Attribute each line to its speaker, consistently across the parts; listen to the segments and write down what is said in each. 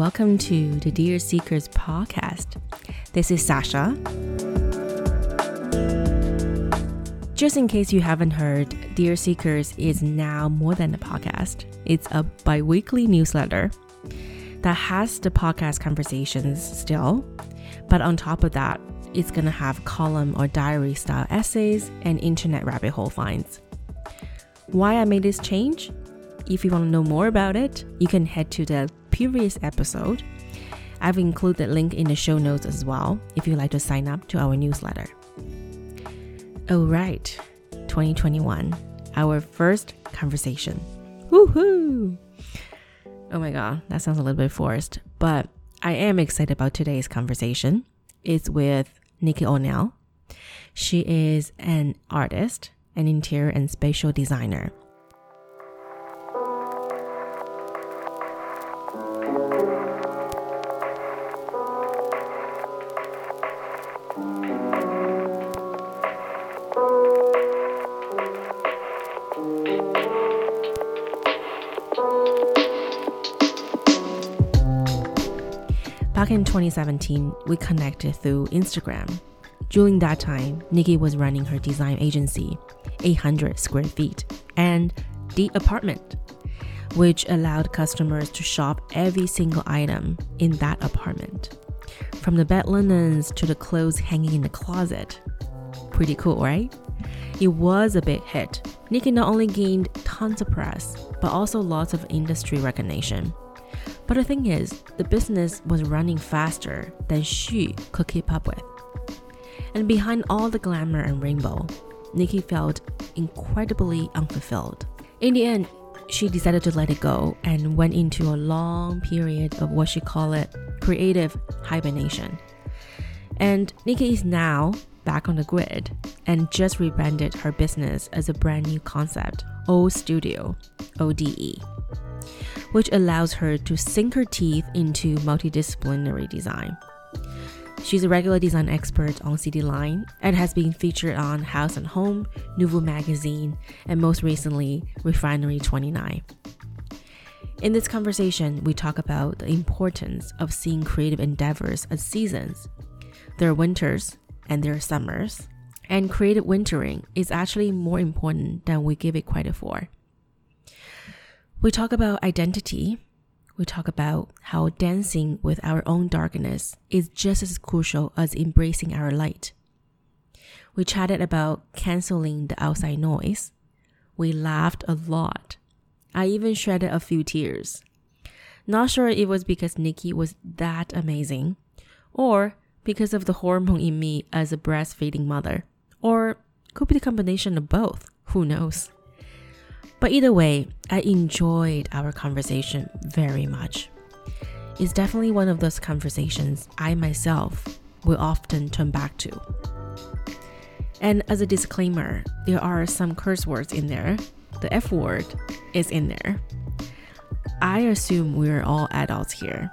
Speaker 1: welcome to the Dear Seekers podcast. This is Sasha. Just in case you haven't heard, Dear Seekers is now more than a podcast. It's a bi weekly newsletter that has the podcast conversations still, but on top of that, it's gonna have column or diary style essays and internet rabbit hole finds. Why I made this change? If you want to know more about it, you can head to the previous episode. I've included the link in the show notes as well if you'd like to sign up to our newsletter. All right, 2021, our first conversation. Woohoo! Oh my god, that sounds a little bit forced, but I am excited about today's conversation. It's with Nike Onile. She is an artist, an interior and spatial designer. 2017, we connected through Instagram. During that time, Nike was running her design agency, 800 square feet, and The Apartment, which allowed customers to shop every single item in that apartment. From the bed linens to the clothes hanging in the closet. Pretty cool, right? It was a big hit. Nike not only gained tons of press, but also lots of industry recognition. But the thing is, the business was running faster than she could keep up with. And behind all the glamour and rainbow, Nike felt incredibly unfulfilled. In the end, she decided to let it go and went into a long period of what she called it creative hibernation. And Nike is now back on the grid and just rebranded her business as a brand new concept, O Studio, ODE which allows her to sink her teeth into multidisciplinary design. She's a regular design expert on CityLine and has been featured on House and Home, NUVO Magazine, and most recently, Refinery 29. In this conversation, we talk about the importance of seeing creative endeavors as seasons. There are winters and there are summers, and creative wintering is actually more important than we give it credit for. We talk about identity. We talk about how dancing with our own darkness is just as crucial as embracing our light. We chatted about canceling the outside noise. We laughed a lot. I even shedded a few tears. Not sure it was because Nike was that amazing, or because of the hormone in me as a breastfeeding mother, or could be the combination of both. Who knows? But either way, I enjoyed our conversation very much. It's definitely one of those conversations I myself will often turn back to. And as a disclaimer, there are some curse words in there. The F word is in there. I assume we're all adults here.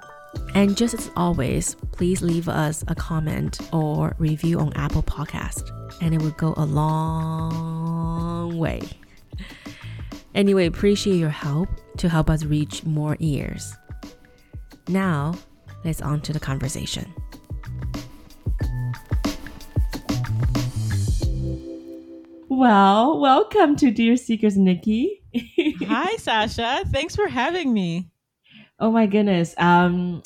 Speaker 1: And just as always, please leave us a comment or review on Apple Podcast, and it would go a long way. Anyway, appreciate your help to help us reach more ears. Now, let's on to the conversation. Well, welcome to Dear Seekers, Nike.
Speaker 2: Hi, Sasha. Thanks for having me.
Speaker 1: Oh my goodness. Um,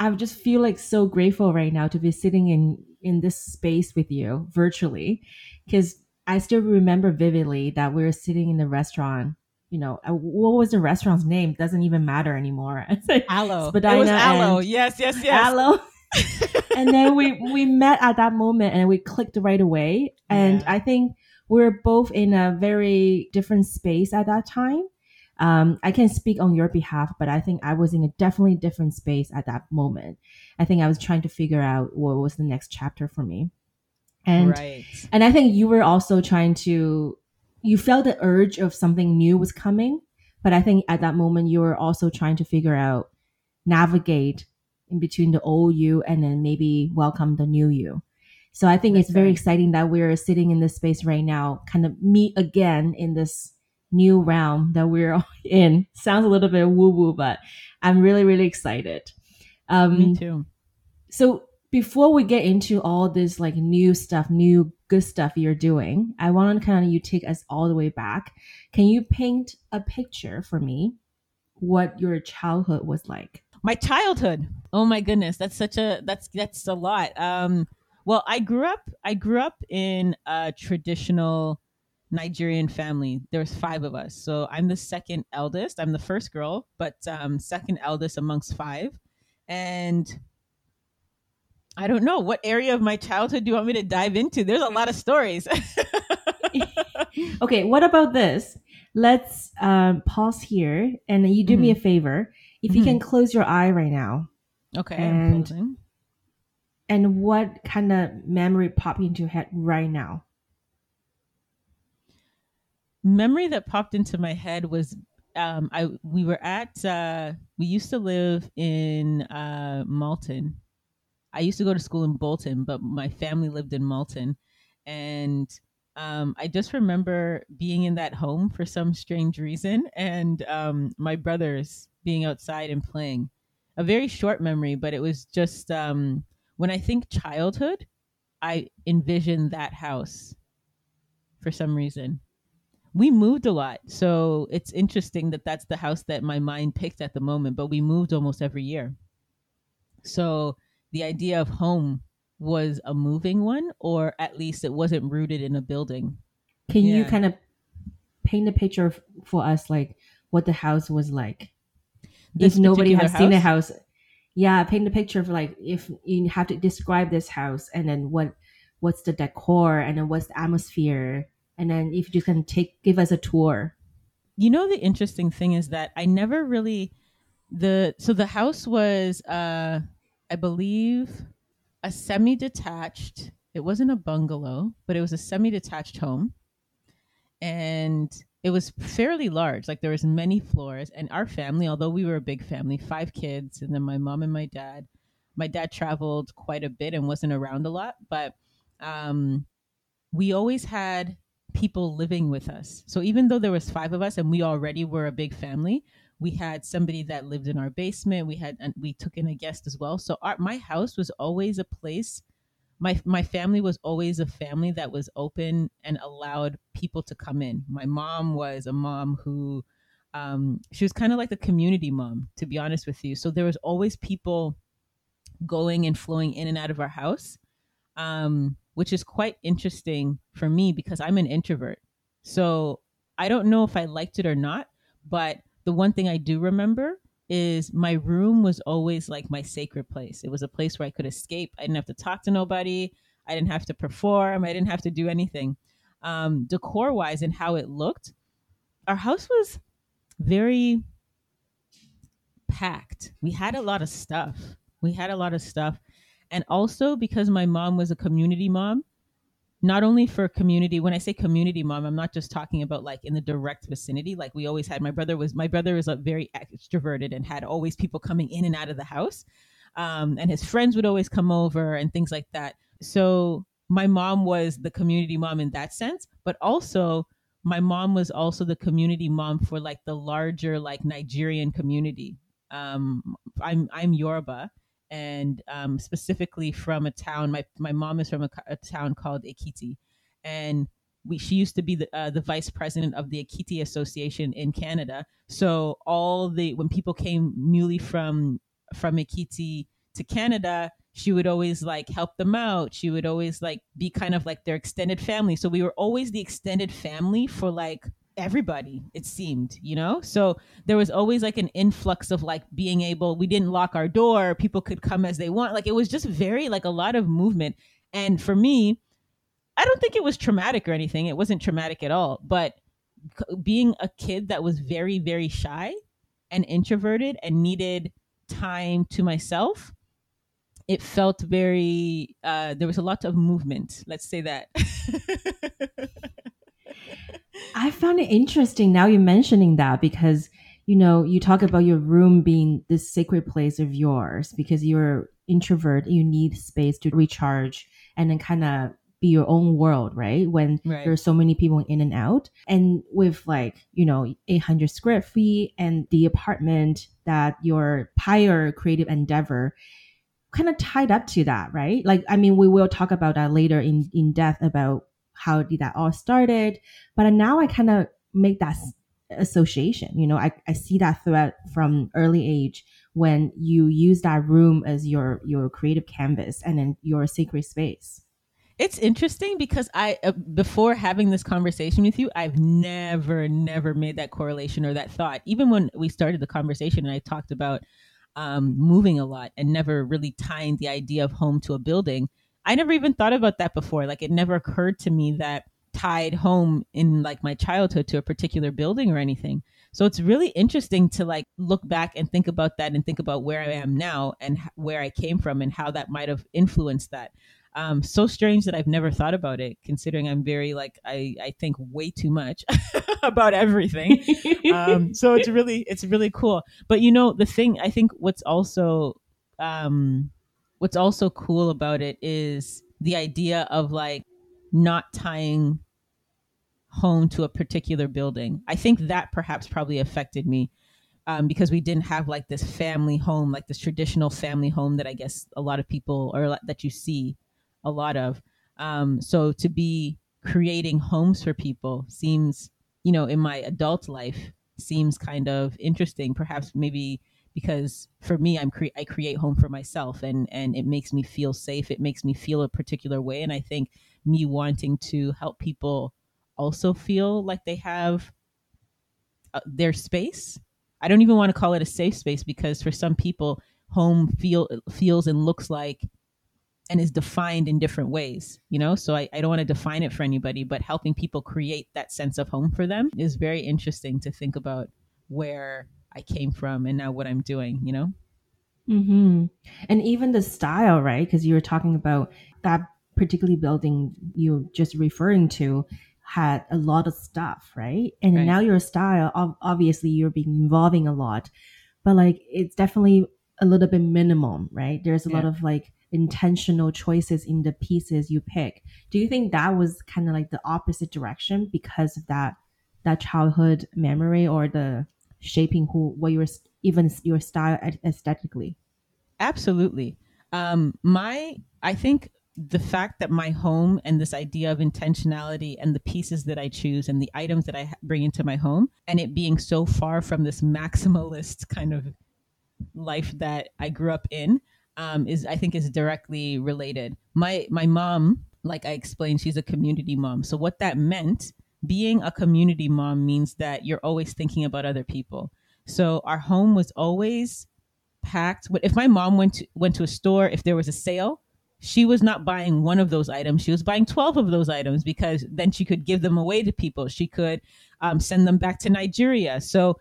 Speaker 1: I just feel like so grateful right now to be sitting in in this space with you virtually, because I still remember vividly that we were sitting in the restaurant you know, uh, what was the restaurant's name? Doesn't even matter anymore.
Speaker 2: It's like Alo. Spadina it was Alo. Yes, yes, yes.
Speaker 1: Alo. and then we we met at that moment and we clicked right away. And yeah. I think we are both in a very different space at that time. Um, I can't speak on your behalf, but I think I was in a definitely different space at that moment. I think I was trying to figure out what was the next chapter for me. And right. and I think you were also trying to you felt the urge of something new was coming, but I think at that moment you were also trying to figure out navigate in between the old you and then maybe welcome the new you. So I think That's it's very right. exciting that we're sitting in this space right now, kind of meet again in this new realm that we're in. Sounds a little bit woo woo, but I'm really, really excited.
Speaker 2: Um, Me too.
Speaker 1: So before we get into all this like new stuff, new good stuff you're doing, I want to kind of you take us all the way back. Can you paint a picture for me what your childhood was like?
Speaker 2: My childhood. Oh my goodness, that's such a that's that's a lot. Um well, I grew up I grew up in a traditional Nigerian family. There's five of us. So I'm the second eldest. I'm the first girl, but um second eldest amongst five. And I don't know. What area of my childhood do you want me to dive into? There's a lot of stories.
Speaker 1: okay, what about this? Let's um, pause here and you do mm-hmm. me a favor. If mm-hmm. you can close your eye right now.
Speaker 2: Okay.
Speaker 1: And, and what kind of memory popped into your head right now?
Speaker 2: Memory that popped into my head was um, I we were at uh, we used to live in uh, Malton I used to go to school in Bolton, but my family lived in Malton. And um, I just remember being in that home for some strange reason and um, my brothers being outside and playing. A very short memory, but it was just um, when I think childhood, I envision that house for some reason. We moved a lot. So it's interesting that that's the house that my mind picked at the moment, but we moved almost every year. So the idea of home was a moving one, or at least it wasn't rooted in a building.
Speaker 1: Can yeah. you kind of paint a picture for us, like what the house was like? This if nobody has house? seen the house, yeah, paint a picture of like if you have to describe this house, and then what what's the decor, and then what's the atmosphere, and then if you can take give us a tour.
Speaker 2: You know, the interesting thing is that I never really the so the house was uh I believe, a semi detached, it wasn't a bungalow, but it was a semi detached home. And it was fairly large. Like there was many floors. And our family, although we were a big family, five kids, and then my mom and my dad, my dad traveled quite a bit and wasn't around a lot, but um, we always had people living with us. So even though there was five of us and we already were a big family, we had somebody that lived in our basement. We had and we took in a guest as well. So our, my house was always a place my my family was always a family that was open and allowed people to come in. My mom was a mom who um, she was kind of like a community mom to be honest with you. So there was always people going and flowing in and out of our house um, which is quite interesting for me because i'm an introvert. So i don't know if i liked it or not but the one thing I do remember is my room was always like my sacred place. It was a place where I could escape. I didn't have to talk to nobody. I didn't have to perform. I didn't have to do anything. Um, decor wise and how it looked, our house was very packed. We had a lot of stuff. We had a lot of stuff. And also because my mom was a community mom, not only for community when i say community mom i'm not just talking about like in the direct vicinity like we always had my brother was my brother was a very extroverted and had always people coming in and out of the house um, and his friends would always come over and things like that. So my mom was the community mom in that sense but also my mom was also the community mom for like the larger like nigerian community. Um, i'm i'm yoruba and um, specifically from a town. My my mom is from a, a town called Ekiti, and we she used to be the uh, the vice president of the Ekiti Association in Canada. So all the when people came newly from from Ekiti to Canada, she would always like help them out. She would always like be kind of like their extended family. So we were always the extended family for like everybody it seemed you know? So there was always like an influx of like being able we didn't lock our door people could come as they want like it was just very like a lot of movement. And for me i don't think it was traumatic or anything it wasn't traumatic at all but being a kid that was very very shy and introverted and needed time to myself it felt very uh, there was a lot of movement let's say that
Speaker 1: I found it interesting now you're mentioning that because you know you talk about your room being this sacred place of yours because you're introvert you need space to recharge and then kind of be your own world right when right. there's so many people in and out and with like you know 800 square feet and the apartment that your prior creative endeavor kind of tied up to that, right? Like, I mean, we will talk about that later in, in depth about how did that all started. But now I kind of make that association. You know, I, I see that thread from early age when you use that room as your your creative canvas and then your sacred space.
Speaker 2: It's interesting because I uh, before having this conversation with you, I've never never made that correlation or that thought. Even when we started the conversation and I talked about um, moving a lot and never really tying the idea of home to a building, I never even thought about that before. Like it never occurred to me that tied home in like my childhood to a particular building or anything. So it's really interesting to like look back and think about that and think about where I am now and where I came from and how that might have influenced that. Um, so strange that I've never thought about it, considering I'm very like I I think way too much about everything. um, so it's really it's really cool. But you know the thing I think what's also um, what's also cool about it is the idea of like not tying home to a particular building. I think that perhaps probably affected me um, because we didn't have like this family home, like this traditional family home that I guess a lot of people or that you see a lot of. Um, so to be creating homes for people seems, you know, in my adult life seems kind of interesting. Perhaps maybe because for me, I'm cre- I create home for myself, and and it makes me feel safe. It makes me feel a particular way, and I think me wanting to help people also feel like they have uh, their space. I don't even want to call it a safe space because for some people, home feel feels and looks like and is defined in different ways, you know? So I, I don't want to define it for anybody, but helping people create that sense of home for them is very interesting to think about where I came from and now what I'm doing, you know?
Speaker 1: Mm-hmm. And even the style, right? Because you were talking about that particularly building you just referring to had a lot of stuff, right? And right. now your style, obviously, you're being involving a lot, but like it's definitely a little bit minimum, right? There's a yeah. lot of like intentional choices in the pieces you pick. Do you think that was kind of like the opposite direction because of that that childhood memory or the shaping who what your even your style aesthetically?
Speaker 2: Absolutely. Um, my I think the fact that my home and this idea of intentionality and the pieces that I choose and the items that I bring into my home and it being so far from this maximalist kind of life that I grew up in um, is I think is directly related. My my mom, like I explained, she's a community mom. So what that meant, being a community mom means that you're always thinking about other people. So our home was always packed. But if my mom went to, went to a store, if there was a sale, she was not buying one of those items. She was buying 12 of those items because then she could give them away to people. She could um, send them back to Nigeria. So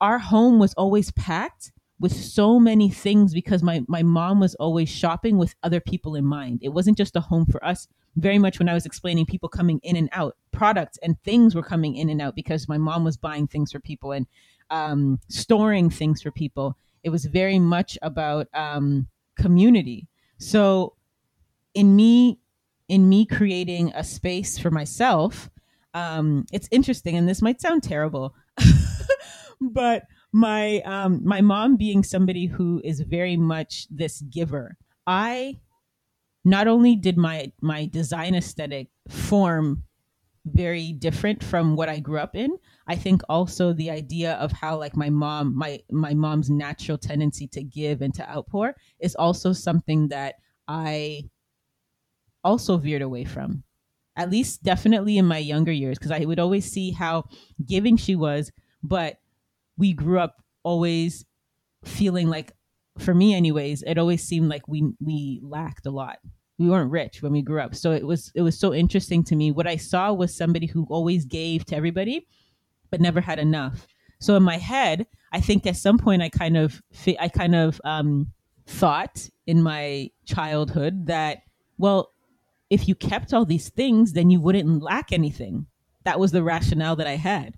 Speaker 2: our home was always packed with so many things because my, my mom was always shopping with other people in mind. It wasn't just a home for us. Very much when I was explaining people coming in and out, products and things were coming in and out because my mom was buying things for people and um, storing things for people. It was very much about um, community. So in me in me creating a space for myself um it's interesting and this might sound terrible but my um my mom being somebody who is very much this giver i not only did my my design aesthetic form very different from what I grew up in. I think also the idea of how like my mom, my my mom's natural tendency to give and to outpour is also something that I also veered away from. At least, definitely in my younger years, because I would always see how giving she was, but we grew up always feeling like, for me, anyways, it always seemed like we we lacked a lot. We weren't rich when we grew up, so it was it was so interesting to me. What I saw was somebody who always gave to everybody, but never had enough. So in my head, I think at some point I kind of I kind of um, thought in my childhood that well if you kept all these things, then you wouldn't lack anything. That was the rationale that I had.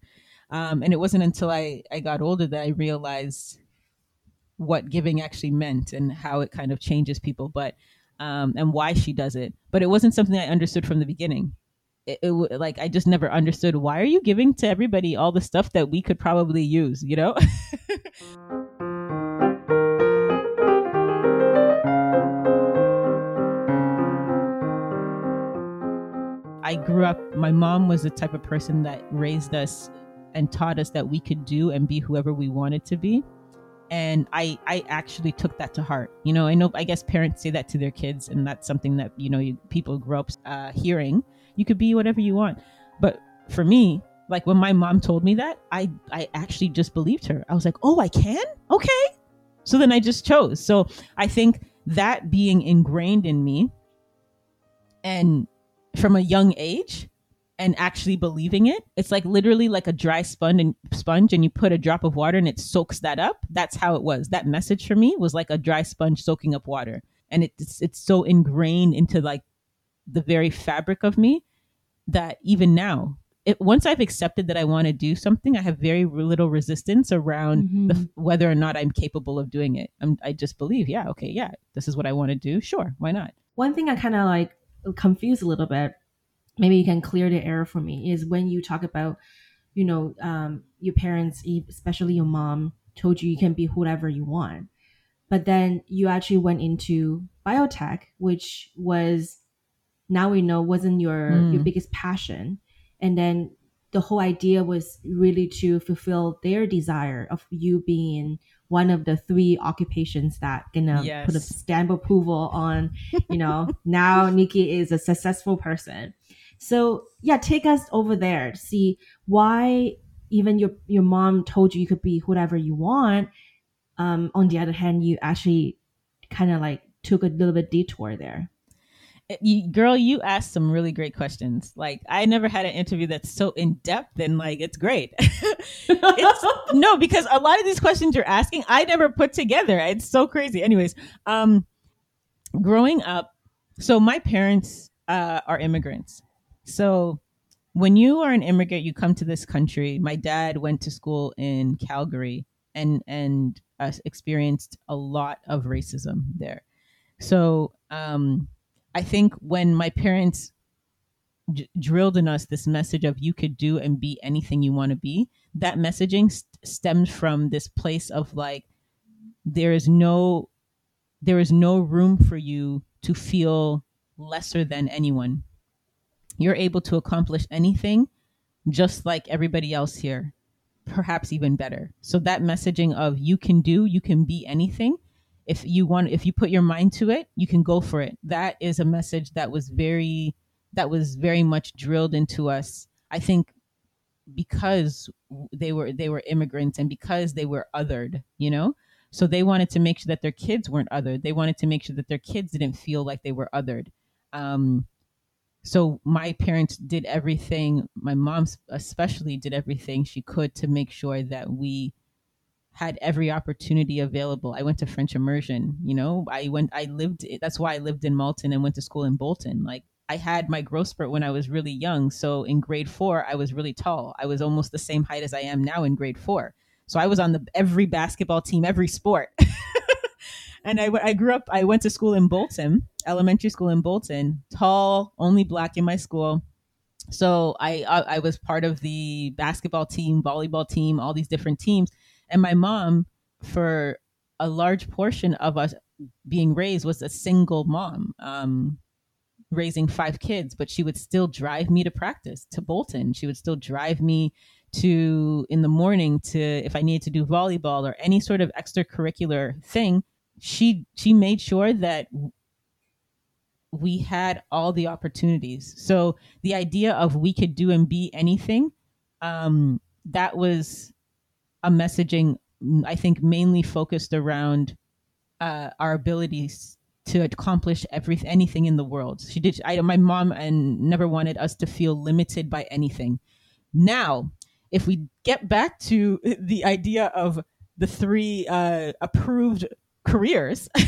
Speaker 2: Um, and it wasn't until I, I got older that I realized what giving actually meant and how it kind of changes people, but um, and why she does it. But it wasn't something I understood from the beginning. It, it like I just never understood why are you giving to everybody all the stuff that we could probably use, you know? I grew up, my mom was the type of person that raised us and taught us that we could do and be whoever we wanted to be. And I, I actually took that to heart. You know, I know, I guess parents say that to their kids, and that's something that, you know, you, people grow up uh, hearing. You could be whatever you want. But for me, like when my mom told me that, I, I actually just believed her. I was like, oh, I can? Okay. So then I just chose. So I think that being ingrained in me and from a young age and actually believing it it's like literally like a dry sponge and sponge and you put a drop of water and it soaks that up that's how it was that message for me was like a dry sponge soaking up water and it's it's so ingrained into like the very fabric of me that even now it, once I've accepted that I want to do something, I have very little resistance around mm-hmm. the, whether or not I'm capable of doing it. I'm, I just believe, yeah, okay, yeah, this is what I want to do. Sure, why not?
Speaker 1: One thing I kind of like confused a little bit, maybe you can clear the air for me, is when you talk about, you know, um, your parents, especially your mom, told you you can be whatever you want. But then you actually went into biotech, which was now we know wasn't your mm. your biggest passion. And then the whole idea was really to fulfill their desire of you being one of the three occupations that gonna yes. put a stamp approval on, you know, now Nike is a successful person. So yeah, take us over there to see why even your your mom told you you could be whatever you want. Um, on the other hand, you actually kind of like took a little bit detour there
Speaker 2: you, girl, you asked some really great questions. Like I never had an interview that's so in depth and like it's great. it's, no, because a lot of these questions you're asking, I never put together. It's so crazy. Anyways, um, growing up, so my parents uh, are immigrants. So when you are an immigrant, you come to this country. My dad went to school in Calgary and and uh, experienced a lot of racism there. So um, I think when my parents j- drilled in us this message of you could do and be anything you want to be, that messaging st- stems from this place of like there is no there is no room for you to feel lesser than anyone. You're able to accomplish anything just like everybody else here, perhaps even better. So that messaging of you can do, you can be anything if you want if you put your mind to it you can go for it. That is a message that was very that was very much drilled into us i think because they were they were immigrants and because they were othered you know? So they wanted to make sure that their kids weren't othered. They wanted to make sure that their kids didn't feel like they were othered. Um, so my parents did everything my mom especially did everything she could to make sure that we had every opportunity available. I went to French immersion, you know, I went, I lived, that's why I lived in Malton and went to school in Bolton. Like I had my growth spurt when I was really young. So in grade four, I was really tall. I was almost the same height as I am now in grade four. So I was on the every basketball team, every sport. and I, I grew up, I went to school in Bolton, elementary school in Bolton, tall, only black in my school. So I, I, I was part of the basketball team, volleyball team, all these different teams and my mom, for a large portion of us being raised, was a single mom, um, raising five kids, but she would still drive me to practice to Bolton. She would still drive me to in the morning to if I needed to do volleyball or any sort of extracurricular thing. She she made sure that we had all the opportunities. So the idea of we could do and be anything, um, that was a messaging I think mainly focused around uh, our abilities to accomplish everything anything in the world. She did. I, my mom and never wanted us to feel limited by anything. Now, if we get back to the idea of the three uh, approved careers.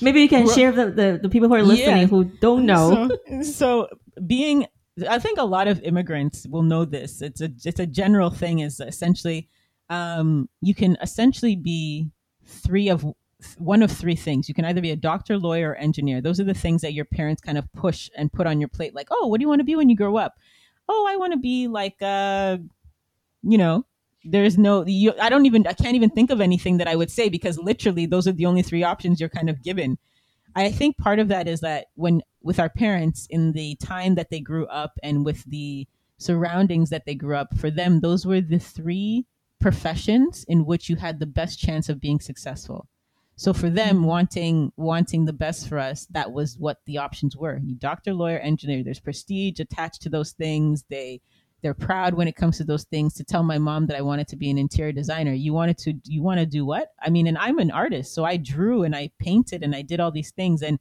Speaker 1: Maybe you can share the, the, the people who are listening yeah. who don't know.
Speaker 2: So, so being I think a lot of immigrants will know this. It's a it's a general thing. Is essentially um, you can essentially be three of one of three things. You can either be a doctor, lawyer, or engineer. Those are the things that your parents kind of push and put on your plate. Like, oh, what do you want to be when you grow up? Oh, I want to be like, uh, you know, there's no. You, I don't even. I can't even think of anything that I would say because literally those are the only three options you're kind of given. I think part of that is that when with our parents in the time that they grew up and with the surroundings that they grew up for them those were the three professions in which you had the best chance of being successful so for them wanting wanting the best for us that was what the options were you doctor lawyer engineer there's prestige attached to those things they they're proud when it comes to those things to tell my mom that i wanted to be an interior designer. You wanted to you want to do what? I mean and i'm an artist so i drew and i painted and i did all these things. And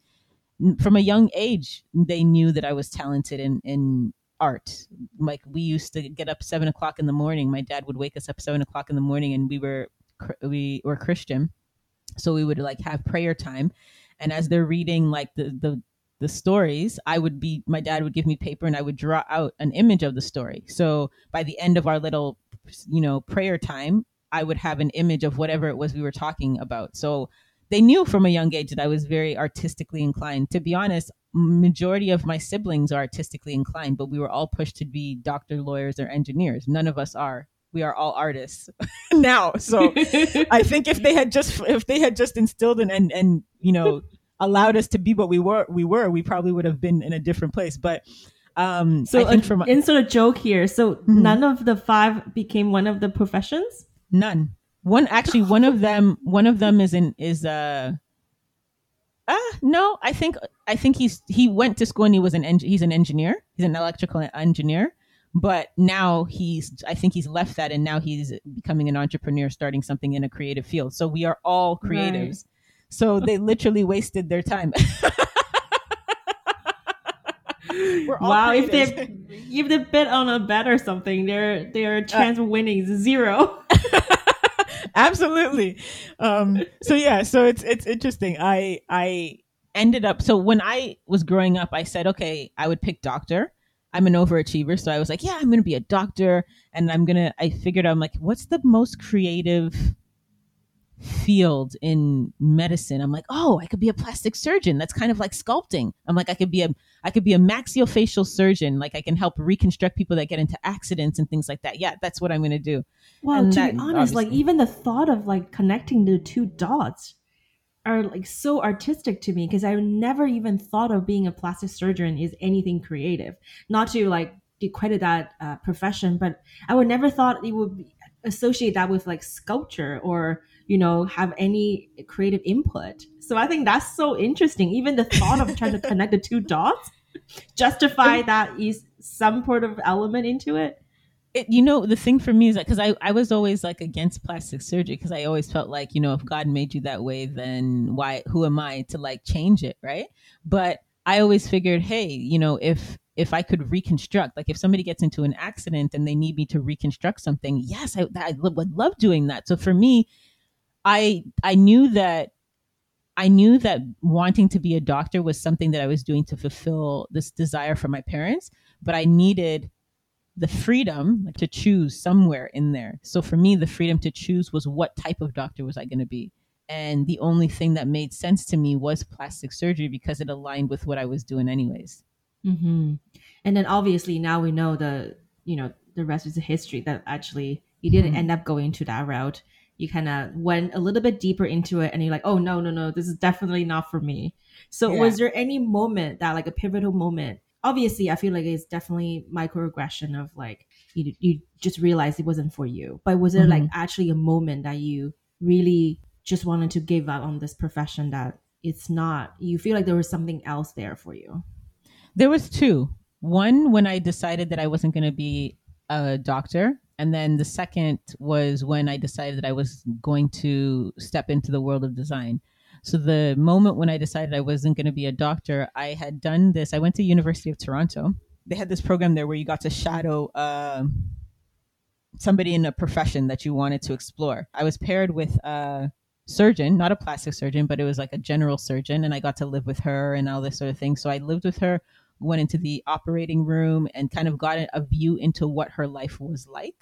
Speaker 2: from a young age they knew that i was talented in in art. Like we used to get up seven o'clock in the morning. My dad would wake us up seven o'clock in the morning and we were we were christian. So we would like have prayer time. And as they're reading like the the the stories i would be my dad would give me paper and i would draw out an image of the story. So by the end of our little you know prayer time i would have an image of whatever it was we were talking about. So they knew from a young age that i was very artistically inclined. To be honest majority of my siblings are artistically inclined but we were all pushed to be doctor lawyers or engineers. None of us are. We are all artists now. So I think if they had just if they had just instilled and and, and you know allowed us to be what we were we were we probably would have been in a different place. But um,
Speaker 1: So
Speaker 2: I think
Speaker 1: uh,
Speaker 2: from
Speaker 1: insert a joke here. So
Speaker 2: Mm-hmm.
Speaker 1: none of the five became one of the professions.
Speaker 2: none one actually one of them one of them is in is uh uh no I think I think he's he went to school and he was an eng- he's an engineer he's an electrical engineer but now he's i think he's left that and now he's becoming an entrepreneur starting something in a creative field so we are all creatives so they literally wasted their time. We're all
Speaker 1: wow, if they if they bet on a bet or something, their their chance of winning is zero.
Speaker 2: absolutely. Um so yeah so it's it's interesting. I i ended up so when i was growing up i said okay i would pick doctor. I'm an overachiever so i was like yeah i'm gonna be a doctor and i'm gonna i figured i'm like what's the most creative field in medicine. I'm like oh i could be a plastic surgeon. That's kind of like sculpting. I'm like i could be a i could be a maxillofacial surgeon. Like i can help reconstruct people that get into accidents and things like that. Yeah that's what i'm gonna do.
Speaker 1: Well,
Speaker 2: And
Speaker 1: to
Speaker 2: that
Speaker 1: be honest, like even the thought of like connecting the two dots are like so artistic to me because I never even thought of being a plastic surgeon is anything creative. Not to like discredit that uh, profession, but I would never thought it would be, associate that with like sculpture or you know have any creative input. So I think that's so interesting. Even the thought of trying to connect the two dots justify that is some sort of element into it.
Speaker 2: it, you know the thing for me is that because I, I was always like against plastic surgery because i always felt like you know if god made you that way then why who am i to like change it right but i always figured hey you know if if i could reconstruct like if somebody gets into an accident and they need me to reconstruct something yes i, I would love doing that so for me i i knew that I knew that wanting to be a doctor was something that I was doing to fulfill this desire from my parents, but I needed the freedom to choose somewhere in there. So for me, the freedom to choose was what type of doctor was I going to be. And the only thing that made sense to me was plastic surgery because it aligned with what I was doing, anyways.
Speaker 1: hmm And then obviously now we know the you know the rest is history that actually you didn't
Speaker 2: Mhm.
Speaker 1: end up going to that route. You kind of went a little bit deeper into it, and you're like, oh no no no, this is definitely not for me. So
Speaker 2: Yeah.
Speaker 1: was there any moment that like a pivotal moment? Obviously, I feel like it's definitely microaggression of like you you just realized it wasn't for you. But was there like mm-hmm. actually a moment that you really just wanted to give up on this profession that it's not? You feel like there was something else there for you.
Speaker 2: There was two. One when I decided that I wasn't going to be a doctor, and then the second was when I decided that I was going to step into the world of design. So the moment when I decided I wasn't going to be a doctor, I had done this. I went to University of Toronto. They had this program there where you got to shadow uh, somebody in a profession that you wanted to explore. I was paired with a surgeon, not a plastic surgeon, but it was like a general surgeon, and I got to live with her and all this sort of thing. So I lived with her went into the operating room and kind of got a view into what her life was like.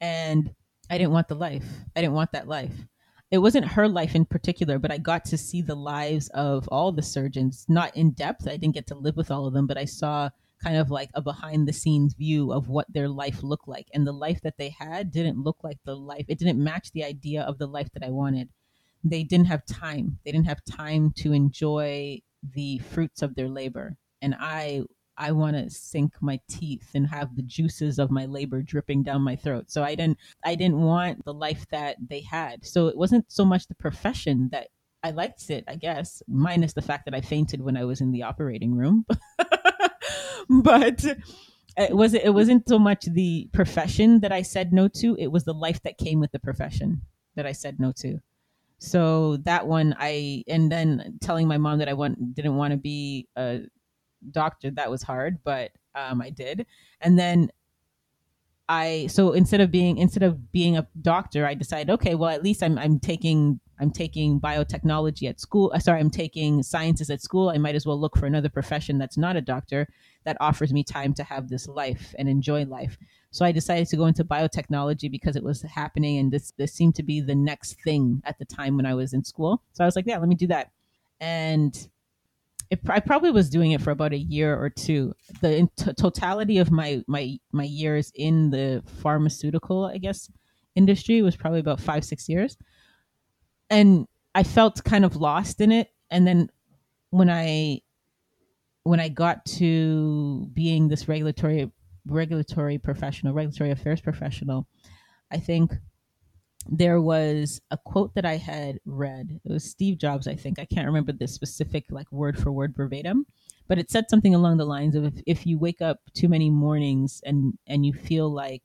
Speaker 2: And I didn't want the life. I didn't want that life. It wasn't her life in particular, but I got to see the lives of all the surgeons, not in depth. I didn't get to live with all of them, but I saw kind of like a behind the scenes view of what their life looked like. And the life that they had didn't look like the life, it didn't match the idea of the life that I wanted. They didn't have time. They didn't have time to enjoy the fruits of their labor and i i want to sink my teeth and have the juices of my labor dripping down my throat. So i didn't i didn't want the life that they had. So it wasn't so much the profession that i liked it i guess minus the fact that i fainted when i was in the operating room. But it was it wasn't so much the profession that I said no to, it was the life that came with the profession that I said no to. So that one I and then telling my mom that I want didn't want to be a doctor that was hard, but um, I did. And then I so instead of being instead of being a doctor, I decided okay, well at least I'm I'm taking I'm taking biotechnology at school. Uh, sorry, I'm taking sciences at school. I might as well look for another profession that's not a doctor that offers me time to have this life and enjoy life. So I decided to go into biotechnology because it was happening and this this seemed to be the next thing at the time when I was in school. So I was like, yeah, let me do that. And it, I probably was doing it for about a year or two. The t- totality of my my my years in the pharmaceutical, I guess, industry was probably about five six years and I felt kind of lost in it. And then when I when I got to being this regulatory regulatory professional, regulatory affairs professional, I think there was a quote that I had read. It was Steve Jobs, I think. I can't remember the specific like word for word verbatim, but it said something along the lines of if, if you wake up too many mornings and and you feel like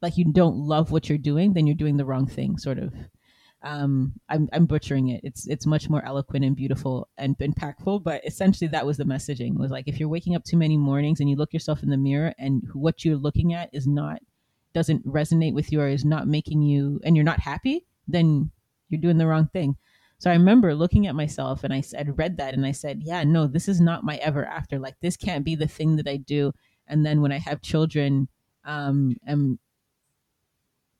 Speaker 2: like you don't love what you're doing, then you're doing the wrong thing, sort of um, I'm, I'm butchering it. It's it's much more eloquent and beautiful and impactful. But essentially, that was the messaging. Was like if you're waking up too many mornings and you look yourself in the mirror and what you're looking at is not doesn't resonate with you or is not making you and you're not happy, then you're doing the wrong thing. So I remember looking at myself and I said, read that and I said, yeah, no, this is not my ever after. Like this can't be the thing that I do. And then when I have children, um, and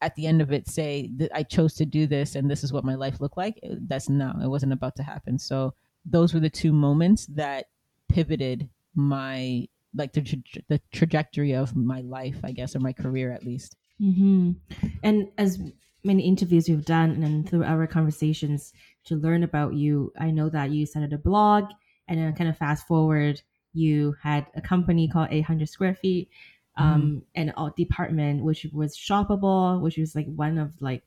Speaker 2: at the end of it say that I chose to do this and this is what my life looked like. That's no, it wasn't about to happen. So those were the two moments that pivoted my like the tra- the trajectory of my life, I guess, or my career at least.
Speaker 1: Mm-hmm. And as many interviews you've done and through our conversations to learn about you, I know that you started a blog and then kind of fast forward, you had a company called 800 Square Feet um, mm-hmm. and a department which was shoppable, which was like one of like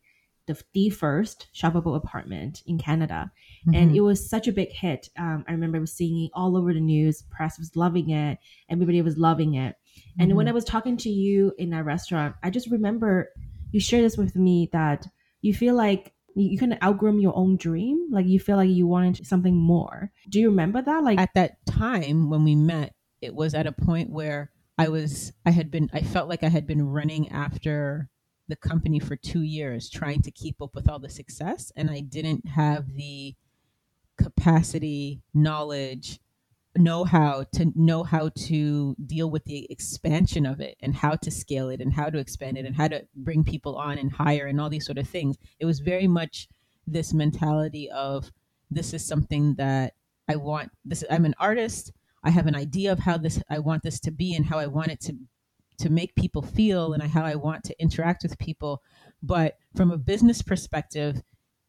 Speaker 1: the, the first shoppable apartment in Canada. Mm-hmm. And it was such a big hit. Um, I remember seeing it all over the news. Press was loving it. Everybody was loving it. And mm-hmm. when I was talking to you in that restaurant, I just remember you shared this with me that you feel like you kind of outgrown your own dream. Like you feel like you wanted something more. Do you remember that? Like
Speaker 2: at that time when we met, it was at a point where I was I had been I felt like I had been running after the company for 2 years trying to keep up with all the success and I didn't have the capacity, knowledge, know how to know how to deal with the expansion of it and how to scale it and how to expand it and how to bring people on and hire and all these sort of things. It was very much this mentality of this is something that I want this I'm an artist I have an idea of how this I want this to be and how I want it to to make people feel and how I want to interact with people. But from a business perspective,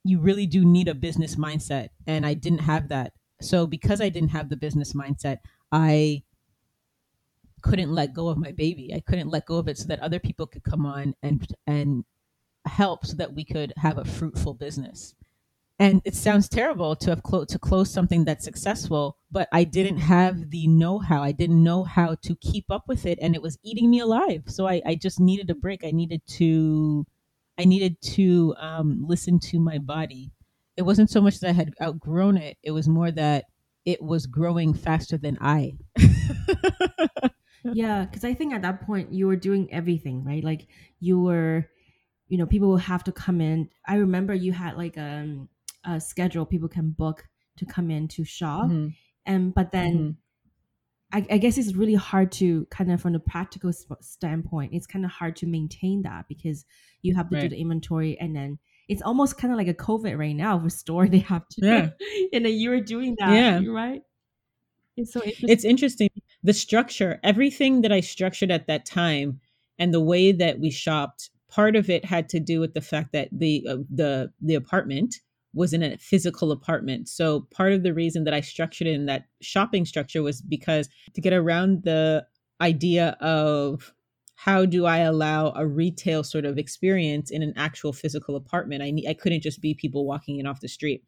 Speaker 2: you really do need a business mindset. And I didn't have that. So because I didn't have the business mindset, I couldn't let go of my baby. I couldn't let go of it so that other people could come on and and help so that we could have a fruitful business and it sounds terrible to have clo- to close something that's successful but i didn't have the know-how. I didn't know how to keep up with it and it was eating me alive. So i, I just needed a break. I needed to i needed to um, listen to my body. It wasn't so much that i had outgrown it it was more that it was growing faster than i.
Speaker 1: Yeah because i think at that point you were doing everything right? Like you were you know people will have to come in. I remember you had like um uh, schedule people can book to come in to shop mm-hmm. and but then mm-hmm. I, I, guess it's really hard to kind of from the practical standpoint it's kind of hard to maintain that because you have to right. do the inventory and then it's almost kind of like a covid right now for store they have to yeah. and then you're doing that yeah right
Speaker 2: it's so interesting. it's interesting the structure everything that i structured at that time and the way that we shopped part of it had to do with the fact that the uh, the the apartment was in a physical apartment. So part of the reason that I structured in that shopping structure was because to get around the idea of how do I allow a retail sort of experience in an actual physical apartment? I I couldn't just be people walking in off the street.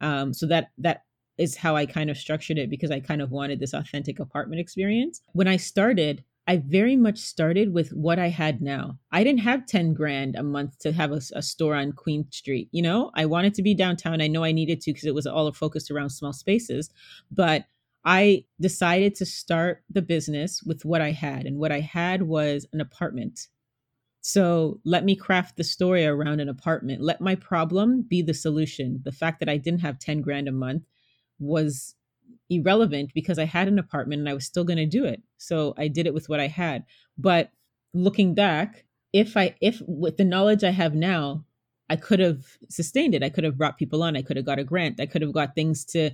Speaker 2: Um, so that that is how I kind of structured it because I kind of wanted this authentic apartment experience. When I started, I very much started with what I had now. I didn't have 10 grand a month to have a, a store on Queen Street. You know, I wanted to be downtown. I know I needed to because it was all focused around small spaces, but I decided to start the business with what I had. And what I had was an apartment. So let me craft the story around an apartment. Let my problem be the solution. The fact that I didn't have 10 grand a month was irrelevant because I had an apartment and I was still going to do it. So I did it with what I had. But looking back, if I if with the knowledge I have now, I could have sustained it. I could have brought people on. I could have got a grant. I could have got things to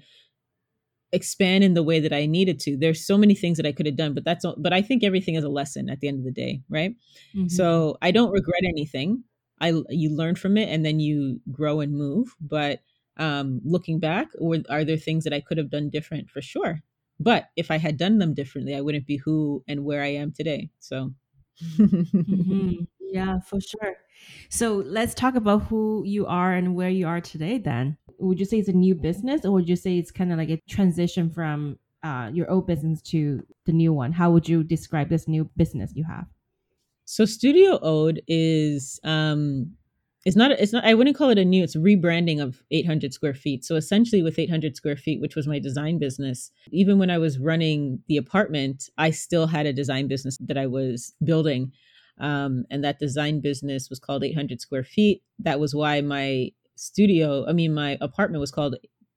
Speaker 2: expand in the way that I needed to. There's so many things that I could have done, but that's all, but I think everything is a lesson at the end of the day, right? Mm-hmm. So I don't regret anything. I you learn from it and then you grow and move, but um, looking back, or are there things that I could have done different? For sure. But if I had done them differently, I wouldn't be who and where I am today. So,
Speaker 1: mm-hmm. yeah, for sure. So let's talk about who you are and where you are today. Then, would you say it's a new business, or would you say it's kind of like a transition from uh, your old business to the new one? How would you describe this new business you have?
Speaker 2: So, Studio Ode is um, it's not it's not i wouldn't call it a new it's rebranding of 800 square feet. So essentially with 800 square feet which was my design business even when i was running the apartment i still had a design business that i was building. Um, and that design business was called 800 square feet. That was why my studio i mean my apartment was called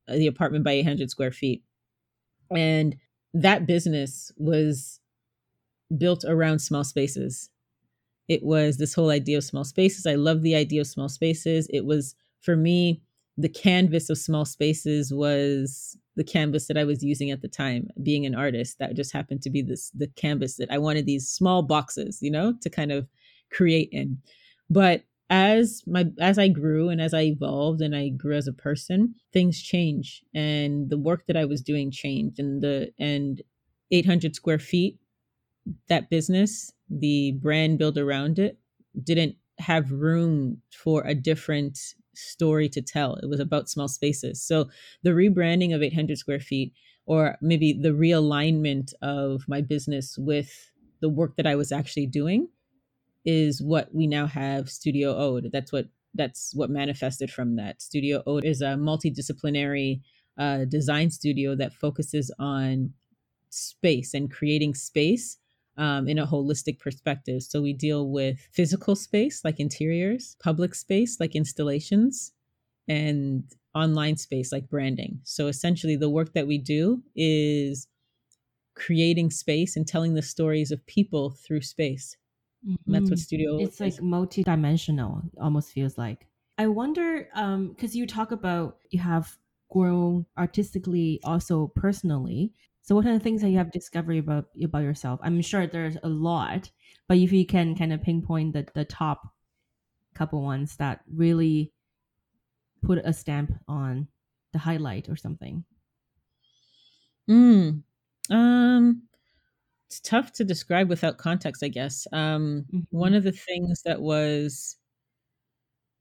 Speaker 2: uh, the apartment by 800 square feet. And that business was built around small spaces it was this whole idea of small spaces. I love the idea of small spaces. It was for me the canvas of small spaces was the canvas that I was using at the time. Being an artist, that just happened to be this the canvas that I wanted these small boxes, you know, to kind of create in. But as my as I grew and as I evolved and I grew as a person, things change and the work that I was doing changed and the and 800 square feet that business the brand built around it didn't have room for a different story to tell. It was about small spaces. So the rebranding of 800 square feet, or maybe the realignment of my business with the work that I was actually doing, is what we now have Studio Ode. That's what that's what manifested from that. Studio Ode is a multidisciplinary uh, design studio that focuses on space and creating space um, in a holistic perspective. So we deal with physical space like interiors, public space like installations, and online space like branding. So essentially, the work that we do is creating space and telling the stories of people through space. Mm-hmm. That's what mm-hmm. studio
Speaker 1: it's is. like multi-dimensional almost feels like i wonder um because you talk about you have grown artistically also personally so what kind of things that you have discovered about about yourself? I'm sure there's a lot, but if you can kind of pinpoint the, the top couple ones that really put a stamp on the highlight or something.
Speaker 2: Mm. Um it's tough to describe without context, I guess. Um mm-hmm. one of the things that was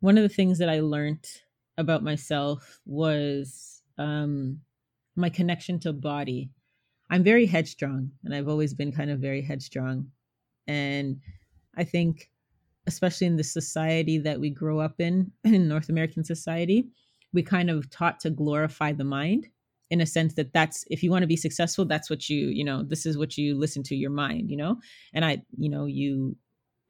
Speaker 2: one of the things that I learned about myself was um my connection to body I'm very headstrong and I've always been kind of very headstrong. And I think, especially in the society that we grow up in, in North American society, we kind of taught to glorify the mind in a sense that that's if you want to be successful that's what you you know this is what you listen to your mind you know? And i you know you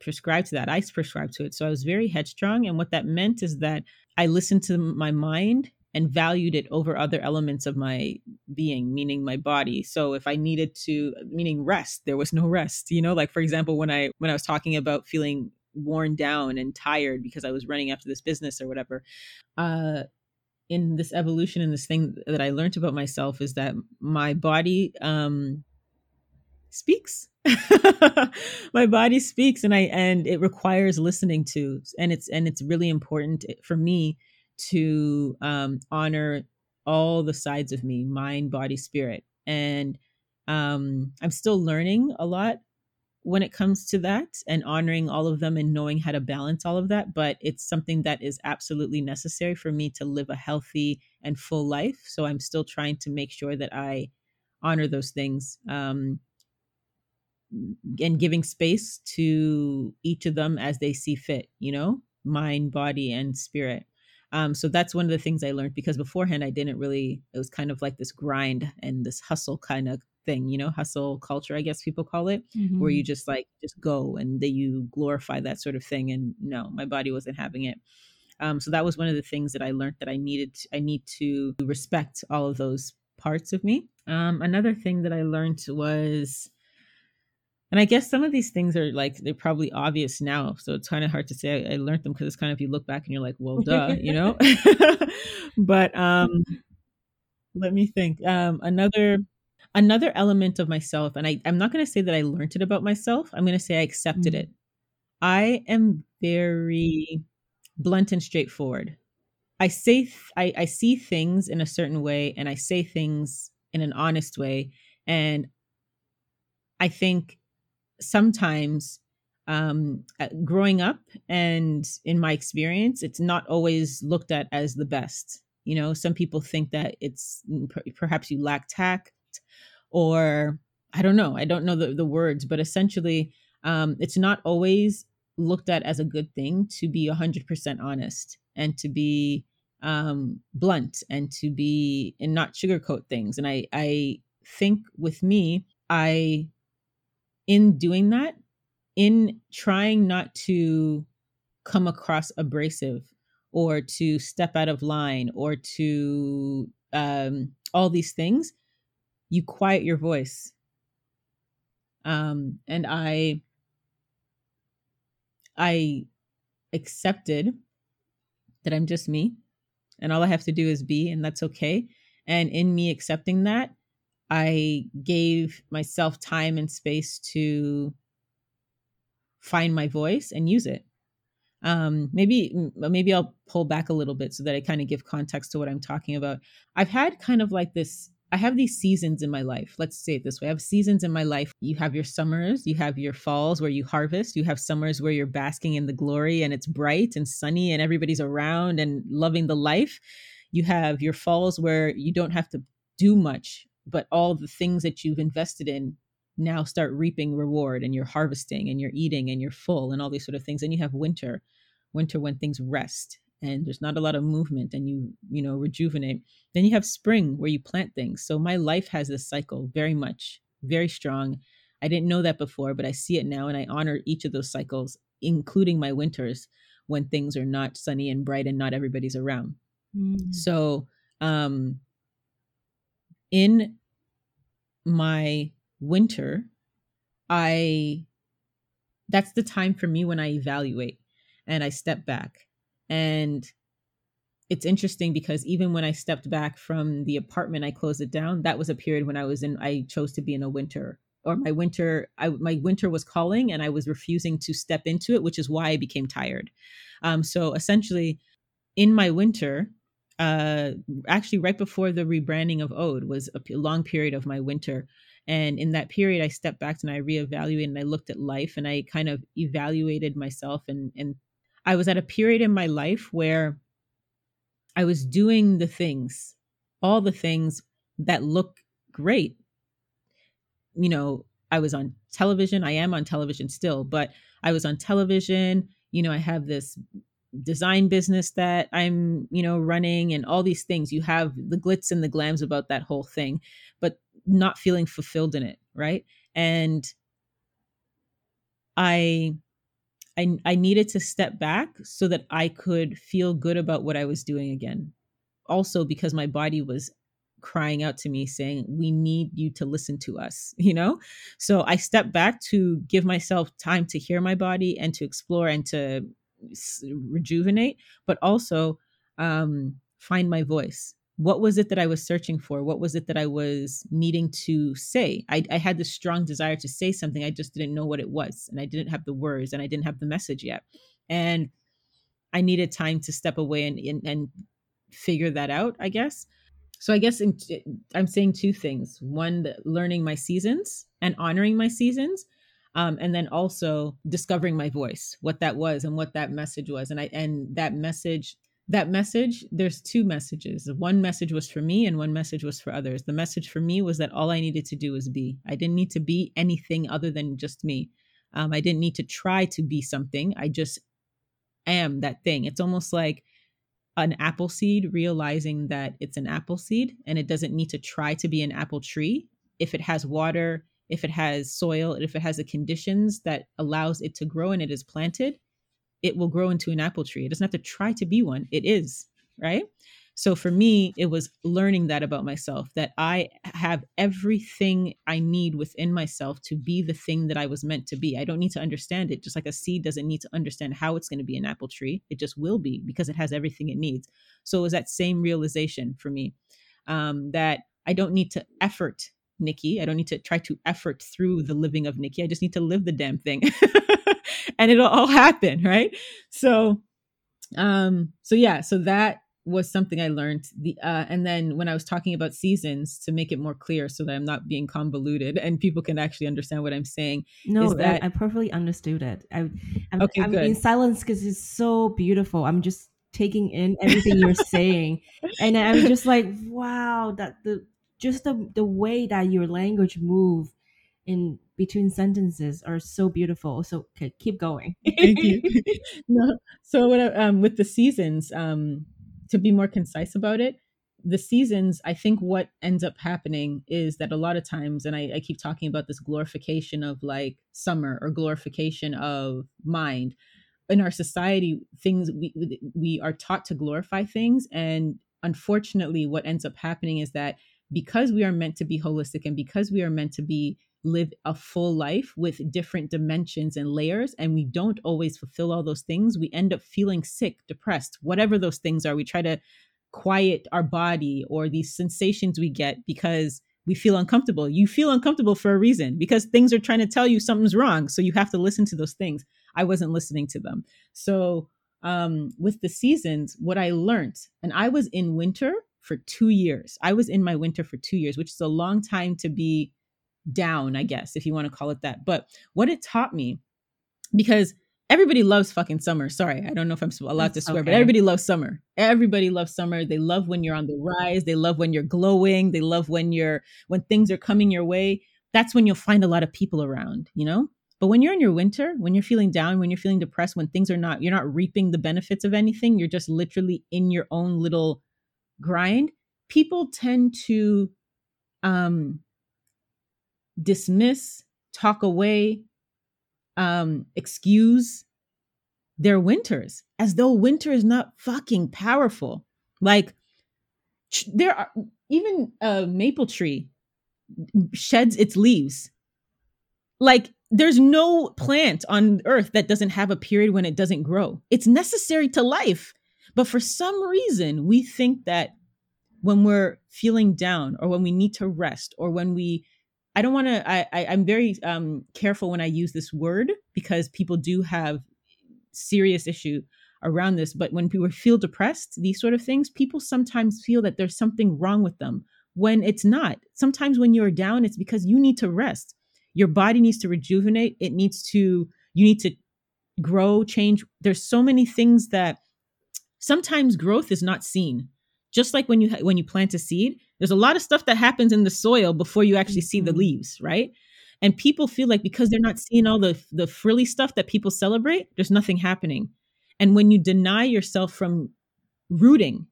Speaker 2: prescribe to that. I prescribe to it. So i was very headstrong and what that meant is that i listened to my mind and valued it over other elements of my being meaning my body. So if i needed to meaning rest there was no rest you know? Like for example when i when i was talking about feeling worn down and tired because i was running after this business or whatever uh in this evolution and this thing that i learned about myself is that my body um speaks. My body speaks and i and it requires listening to and it's and it's really important for me to um, honor all the sides of me mind body spirit. And um, i'm still learning a lot when it comes to that and honoring all of them and knowing how to balance all of that but it's something that is absolutely necessary for me to live a healthy and full life. So i'm still trying to make sure that i honor those things um, and giving space to each of them as they see fit you know mind body and spirit um, so that's one of the things i learned because beforehand i didn't really it was kind of like this grind and this hustle kind of thing you know hustle culture i guess people call it mm-hmm. where you just like just go and that you glorify that sort of thing and no my body wasn't having it um, so that was one of the things that i learned that i needed to, i need to respect all of those parts of me um, another thing that i learned was and I guess some of these things are like they're probably obvious now, so it's kind of hard to say I, I learned them because it's kind of if you look back and you're like, well, duh, you know. but um, let me think. Um, another another element of myself, and I, I'm not going to say that I learned it about myself. I'm going to say I accepted mm-hmm. it. I am very blunt and straightforward. I say th- I, I see things in a certain way, and I say things in an honest way, and I think sometimes um, uh, growing up and in my experience, it's not always looked at as the best. You know, some people think that it's mm, perhaps you lack tact or I don't know. I don't know the, the words, but essentially, um, it's not always looked at as a good thing to be 100% honest and to be um, blunt and to be and not sugarcoat things. And I, I think with me, I in doing that, in trying not to come across abrasive or to step out of line or to um, all these things, you quiet your voice. Um, and I, I accepted that I'm just me, and all I have to do is be, and that's okay. And in me accepting that, I gave myself time and space to find my voice and use it. Um, maybe maybe I'll pull back a little bit so that I kind of give context to what I'm talking about. I've had kind of like this. I have these seasons in my life. Let's say it this way. I have seasons in my life. You have your summers, you have your falls where you harvest, you have summers where you're basking in the glory and it's bright and sunny and everybody's around and loving the life. You have your falls where you don't have to do much but all the things that you've invested in now start reaping reward and you're harvesting and you're eating and you're full and all these sort of things and you have winter winter when things rest and there's not a lot of movement and you you know rejuvenate. Then you have spring where you plant things. So my life has this cycle very much very strong. I didn't know that before but i see it now and i honor each of those cycles including my winters when things are not sunny and bright and not everybody's around. Mm. so um in my winter, I that's the time for me when I evaluate and I step back. And it's interesting because even when I stepped back from the apartment, I closed it down. That was a period when I was in, I chose to be in a winter or my winter, I, my winter was calling and I was refusing to step into it, which is why I became tired. Um, so essentially, in my winter, uh, actually right before the rebranding of Ode was a long period of my winter. And in that period, I stepped back and I reevaluated and I looked at life and I kind of evaluated myself. And, and I was at a period in my life where I was doing the things, all the things that look great. You know, I was on television. I am on television still, but I was on television. You know, I have this design business that I'm, you know, running and all these things. You have the glitz and the glams about that whole thing, but not feeling fulfilled in it, right? And I I I needed to step back so that I could feel good about what I was doing again. Also because my body was crying out to me saying we need you to listen to us you know so i stepped back to give myself time to hear my body and to explore and to rejuvenate, but also um, find my voice. What was it that I was searching for? What was it that I was needing to say? I, I had this strong desire to say something. I just didn't know what it was. And I didn't have the words and I didn't have the message yet. And I needed time to step away and, and, and figure that out, I guess. So I guess in, I'm saying two things. One, learning my seasons and honoring my seasons. Um, and then also discovering my voice, what that was and what that message was. And I and that message, that message, there's two messages. One message was for me and one message was for others. The message for me was that all I needed to do was be. I didn't need to be anything other than just me. Um, I didn't need to try to be something. I just am that thing. It's almost like an apple seed realizing that it's an apple seed and it doesn't need to try to be an apple tree if it has water if it has soil if it has the conditions that allows it to grow and it is planted it will grow into an apple tree it doesn't have to try to be one it is right so for me, it was learning that about myself that I have everything I need within myself to be the thing that I was meant to be. I don't need to understand it, just like a seed doesn't need to understand how it's going to be an apple tree. It just will be because it has everything it needs. So it was that same realization for me um, that I don't need to effort Nike. I don't need to try to effort through the living of Nike. I just need to live the damn thing. and it'll all happen, right? So um so yeah, so that was something I learned. The uh, and then when I was talking about seasons to make it more clear, so that I'm not being convoluted and people can actually understand what I'm saying.
Speaker 1: No,
Speaker 2: that,
Speaker 1: I, I perfectly understood it. I, I'm,
Speaker 2: okay,
Speaker 1: I'm
Speaker 2: good.
Speaker 1: in silence because it's so beautiful. I'm just taking in everything you're saying, and I'm just like, wow, that the just the the way that your language move in between sentences are so beautiful. So okay, keep going.
Speaker 2: Thank you. no, so what, um, with the seasons, um, to be more concise about it, the seasons, I think what ends up happening is that a lot of times, and I, I, keep talking about this glorification of like summer or glorification of mind. In our society, things we we are taught to glorify things, and unfortunately, what ends up happening is that because we are meant to be holistic and because we are meant to be live a full life with different dimensions and layers and we don't always fulfill all those things we end up feeling sick depressed whatever those things are. We try to quiet our body or these sensations we get because we feel uncomfortable. You feel uncomfortable for a reason because things are trying to tell you something's wrong so you have to listen to those things. I wasn't listening to them. So um with the seasons what i learned and i was in winter for 2 years i was in my winter for 2 years which is a long time to be down, I guess, if you want to call it that. But what it taught me, because everybody loves fucking summer. Sorry, I don't know if I'm allowed That's to swear, okay. but everybody loves summer. Everybody loves summer. They love when you're on the rise. They love when you're glowing. They love when you're when things are coming your way. That's when you'll find a lot of people around, you know? But when you're in your winter, when you're feeling down, when you're feeling depressed, when things are not, you're not reaping the benefits of anything, you're just literally in your own little grind. People tend to um dismiss, talk away, um, excuse their winters as though winter is not fucking powerful. Like there are even a maple tree sheds its leaves. Like there's no plant on earth that doesn't have a period when it doesn't grow. It's necessary to life. But for some reason, we think that when we're feeling down or when we need to rest or when we I don't want to. I, I am very um, careful when I use this word because people do have serious issue around this. But when people feel depressed, these sort of things, people sometimes feel that there's something wrong with them when it's not. Sometimes when you're down, it's because you need to rest. Your body needs to rejuvenate. It needs to. You need to grow, change. There's so many things that sometimes growth is not seen. Just like when you when you plant a seed, there's a lot of stuff that happens in the soil before you actually see the mm-hmm. leaves, right? And people feel like because they're not seeing all the the frilly stuff that people celebrate, there's nothing happening. And when you deny yourself from rooting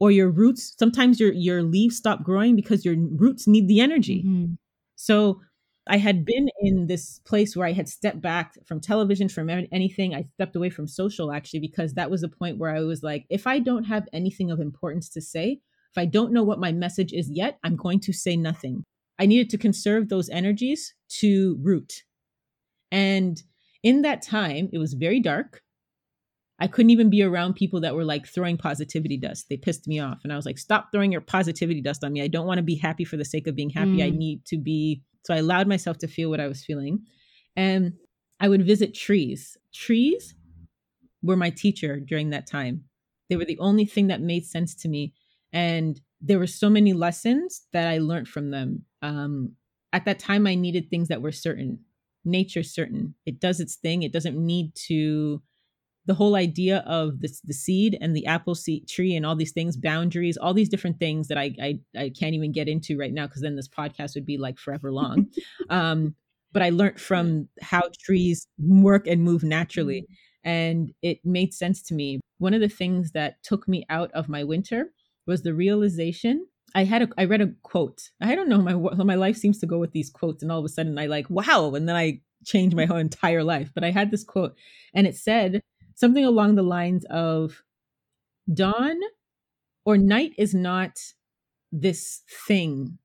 Speaker 2: or your roots, sometimes your your leaves stop growing because your roots need the energy. Mm-hmm. So I had been in this place where I had stepped back from television, from anything. I stepped away from social actually because that was the point where I was like, if I don't have anything of importance to say, if I don't know what my message is yet, I'm going to say nothing. I needed to conserve those energies to root. And in that time, it was very dark. I couldn't even be around people that were like throwing positivity dust. They pissed me off. And I was like, stop throwing your positivity dust on me. I don't want to be happy for the sake of being happy. Mm. I need to be. So I allowed myself to feel what I was feeling. And I would visit trees. Trees were my teacher during that time. They were the only thing that made sense to me. And there were so many lessons that I learned from them. Um, at that time, I needed things that were certain. Nature certain. It does its thing. It doesn't need to. The whole idea of the, the seed and the apple seed tree and all these things, boundaries, all these different things that I I, I can't even get into right now because then this podcast would be like forever long. um, but I learned from how trees work and move naturally. Mm-hmm and it made sense to me. One of the things that took me out of my winter was the realization I had a I read a quote. I don't know my my life seems to go with these quotes and all of a sudden I like wow and then I changed my whole entire life. But I had this quote and it said something along the lines of dawn or night is not this thing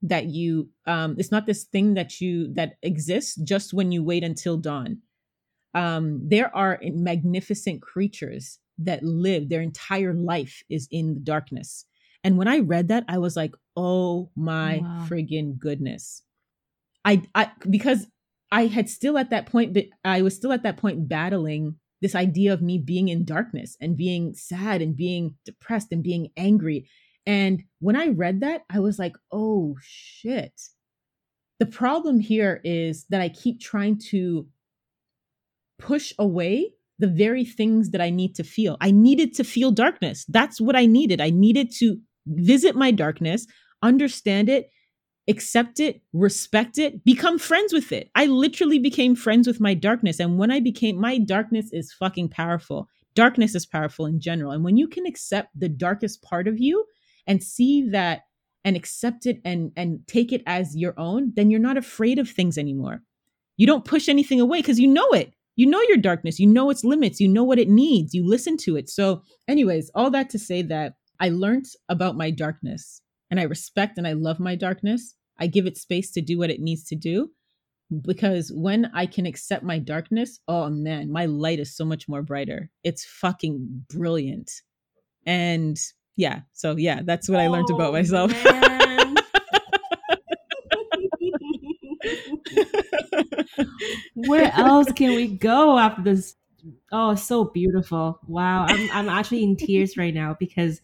Speaker 2: that you um it's not this thing that you that exists just when you wait until dawn. Um, there are magnificent creatures that live their entire life is in the darkness. And when i read that i was like oh my wow. friggin goodness. I, I because i had still at that point but i was still at that point battling this idea of me being in darkness and being sad and being depressed and being angry and when i read that i was like oh shit the problem here is that i keep trying to push away the very things that I need to feel. I needed to feel darkness. That's what I needed. I needed to visit my darkness, understand it, accept it, respect it, become friends with it. I literally became friends with my darkness. And when I became, my darkness is fucking powerful. Darkness is powerful in general. And when you can accept the darkest part of you and see that and accept it and and take it as your own, then you're not afraid of things anymore. You don't push anything away because you know it you know your darkness, you know its limits, you know what it needs, you listen to it. So, anyways, all that to say that I learned about my darkness and I respect and I love my darkness. I give it space to do what it needs to do because when I can accept my darkness, oh man, my light is so much more brighter. It's fucking brilliant. And yeah, so yeah, that's what oh, I learned about oh, myself.
Speaker 1: Where else can we go after this? Oh, so beautiful. Wow. I'm, I'm actually in tears right now because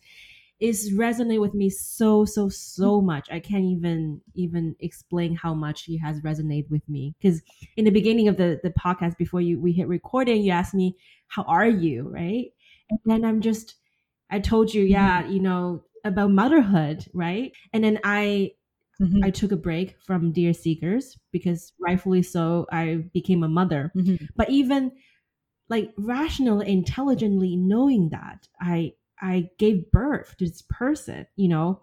Speaker 1: it's resonated with me so, so, so much. I can't even even explain how much it has resonated with me. Because in the beginning of the, the podcast, before you we hit recording, you asked me, How are you? Right. And then I'm just I told you, yeah, mm-hmm. you know, about motherhood, right? And then I Mm-hmm. I took a break from Dear Seekers because rightfully so, I became a mother. Mm-hmm. But even like rationally, intelligently knowing that I I gave birth to this person, you know,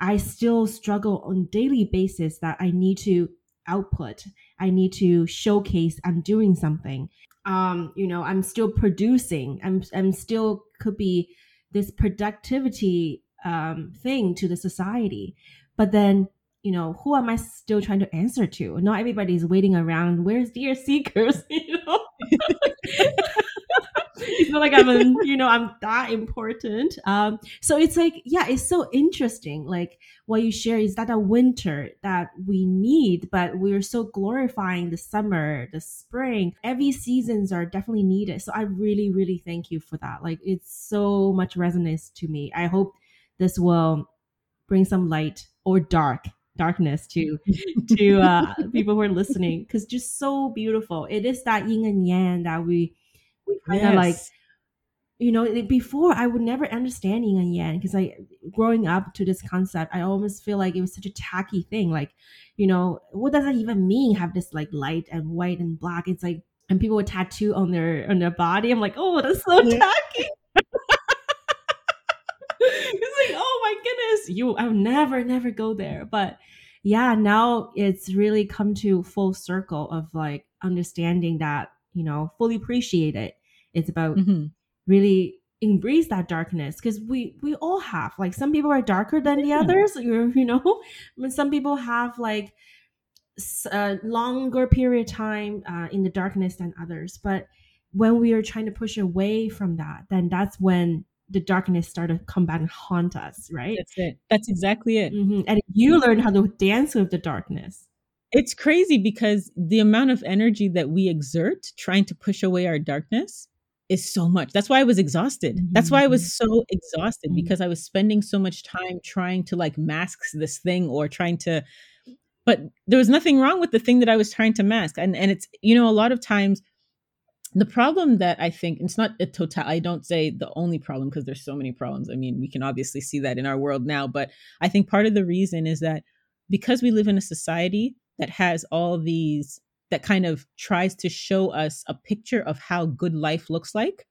Speaker 1: I still struggle on daily basis that I need to output. I need to showcase I'm doing something. Um, you know, I'm still producing. I'm I'm still could be this productivity um, thing to the society. But then you know, who am I still trying to answer to? Not everybody's waiting around. Where's dear seekers? You know, you feel like I'm, you know, I'm that important. Um, so it's like, yeah, it's so interesting. Like what you share is that a winter that we need, but we're so glorifying the summer, the spring. Every seasons are definitely needed. So I really, really thank you for that. Like it's so much resonance to me. I hope this will bring some light or dark darkness to to uh, people who are listening because just so beautiful. It is that yin and yang that we we kind of yes. like. You know, before I would never understand yin and yang because I, growing up to this concept, I almost feel like it was such a tacky thing. Like, you know, what does that even mean? Have this like light and white and black? It's like, and people would tattoo on their on their body. I'm like, oh, that's so yeah. tacky. it's like, oh my goodness, you I'll never, never go there. But yeah, now it's really come to full circle of like understanding that, you know, fully appreciate it. It's about mm-hmm. really embrace that darkness because we we all have like some people are darker than the others you you know some people have like a longer period of time uh, in the darkness than others but when we are trying to push away from that then that's when the darkness started to come back and haunt us, right?
Speaker 2: That's it. That's exactly it.
Speaker 1: Mm-hmm. And you learn how to dance with the darkness.
Speaker 2: It's crazy because the amount of energy that we exert trying to push away our darkness is so much. That's why I was exhausted. Mm-hmm. That's why I was mm-hmm. so exhausted mm-hmm. because I was spending so much time trying to like mask this thing or trying to but there was nothing wrong with the thing that I was trying to mask. And and it's you know a lot of times the problem that I think it's not a total I don't say the only problem because there's so many problems. I mean, we can obviously see that in our world now, but I think part of the reason is that because we live in a society that has all these that kind of tries to show us a picture of how good life looks like.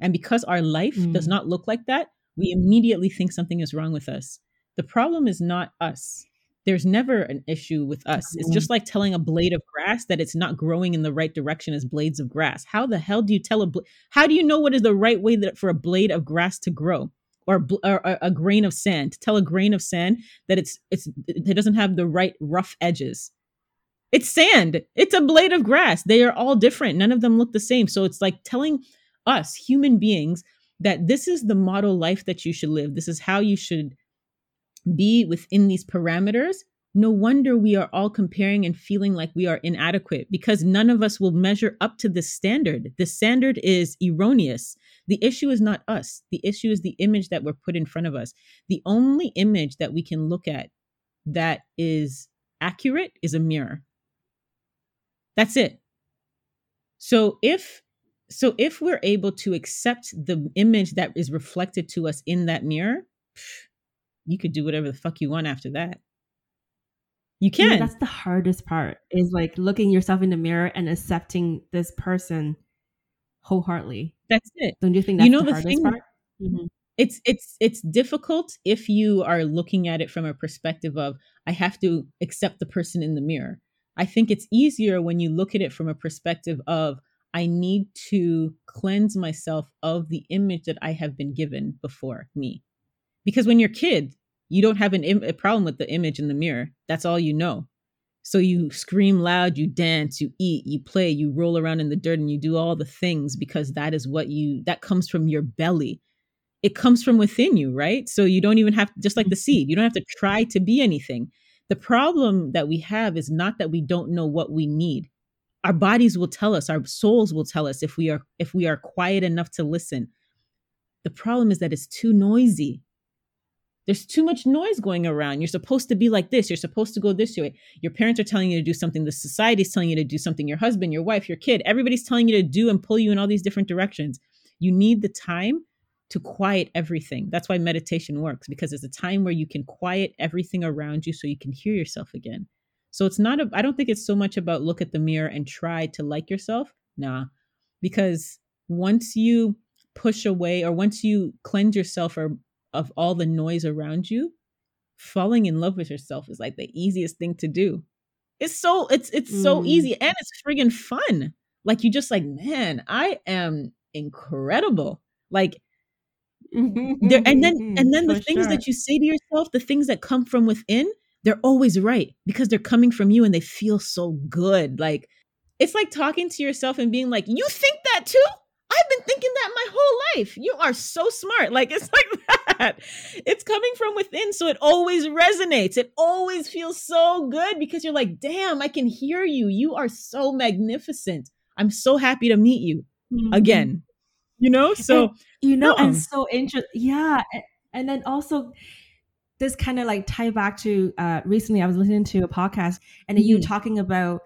Speaker 2: And because our life mm. does not look like that, we immediately think something is wrong with us. The problem is not us. There's never an issue with us. It's just like telling a blade of grass that it's not growing in the right direction as blades of grass. How the hell do you tell a bl- how do you know what is the right way that, for a blade of grass to grow? Or, or, or a grain of sand to tell a grain of sand that it's it's it doesn't have the right rough edges it's sand. It's a blade of grass. They are all different. None of them look the same. So it's like telling us human beings that this is the model life that you should live. This is how you should be within these parameters. No wonder we are all comparing and feeling like we are inadequate because none of us will measure up to this standard. The standard is erroneous. The issue is not us. The issue is the image that we're put in front of us. The only image that we can look at that is accurate is a mirror. That's it. So if so if we're able to accept the image that is reflected to us in that mirror, you could do whatever the fuck you want after that. You can.
Speaker 1: Yeah, that's the hardest part is like looking yourself in the mirror and accepting this person wholeheartedly.
Speaker 2: That's it.
Speaker 1: Don't you think that's you know the, the hardest thing, part?
Speaker 2: Mm-hmm. It's it's it's difficult if you are looking at it from a perspective of I have to accept the person in the mirror. I think it's easier when you look at it from a perspective of, I need to cleanse myself of the image that I have been given before me. Because when you're a kid, you don't have an Im- a problem with the image in the mirror. That's all you know. So you scream loud, you dance, you eat, you play, you roll around in the dirt, and you do all the things because that is what you, that comes from your belly. It comes from within you, right? So you don't even have, just like the mm-hmm. seed, you don't have to try to be anything. The problem that we have is not that we don't know what we need. Our bodies will tell us, our souls will tell us if we are if we are quiet enough to listen. The problem is that it's too noisy. There's too much noise going around. You're supposed to be like this. You're supposed to go this way. Your parents are telling you to do something. The society is telling you to do something. Your husband, your wife, your kid, everybody's telling you to do and pull you in all these different directions. You need the time to quiet everything. That's why meditation works because it's a time where you can quiet everything around you so you can hear yourself again. So it's not a I don't think it's so much about look at the mirror and try to like yourself. Nah. Because once you push away or once you cleanse yourself or, of all the noise around you, falling in love with yourself is like the easiest thing to do. It's so it's it's mm. so easy and it's friggin' fun. Like you just like, man, I am incredible. Like there, and then and then the things sure. that you say to yourself, the things that come from within, they're always right because they're coming from you and they feel so good. Like it's like talking to yourself and being like, "You think that too? I've been thinking that my whole life. You are so smart." Like it's like that. It's coming from within, so it always resonates. It always feels so good because you're like, "Damn, I can hear you. You are so magnificent. I'm so happy to meet you." Mm-hmm. Again, you know? So
Speaker 1: and, you know and so interesting yeah and then also this kind of like tie back to uh recently i was listening to a podcast and mm-hmm. you talking about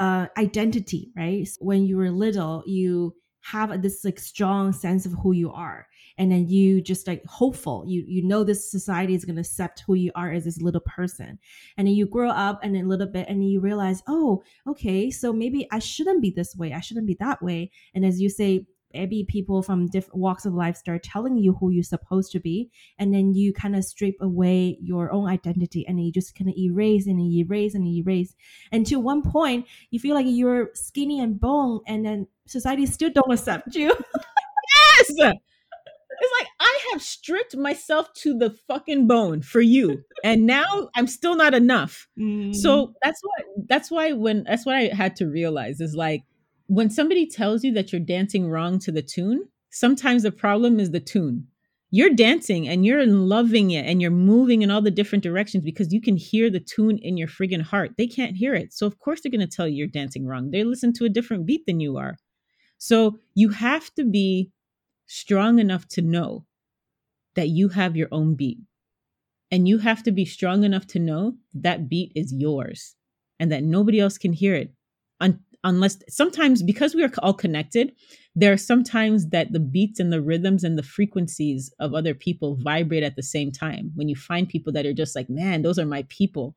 Speaker 1: uh identity right? So when you were little you have this like strong sense of who you are and then you just like hopeful. You you know this society is going to accept who you are as this little person. And then you grow up and a little bit and you realize oh okay so maybe i shouldn't be this way. I shouldn't be that way. And as you say maybe people from different walks of life start telling you who you're supposed to be and then you kind of strip away your own identity and you just kind of erase and erase and erase until one point you feel like you're skinny and bone and then society still don't accept you
Speaker 2: yes it's like I have stripped myself to the fucking bone for you, and now I'm still not enough. Mm. So that's why that's why when that's what I had to realize is like when somebody tells you that you're dancing wrong to the tune, sometimes the problem is the tune. You're dancing and you're loving it and you're moving in all the different directions because you can hear the tune in your friggin' heart. They can't hear it. So, of course, they're going to tell you you're dancing wrong. They listen to a different beat than you are. So you have to be strong enough to know that you have your own beat. And you have to be strong enough to know that beat is yours and that nobody else can hear it. Un- unless sometimes, because we are all connected, there are sometimes that the beats and the rhythms and the frequencies of other people vibrate at the same time. When you find people that are just like, man, those are my people.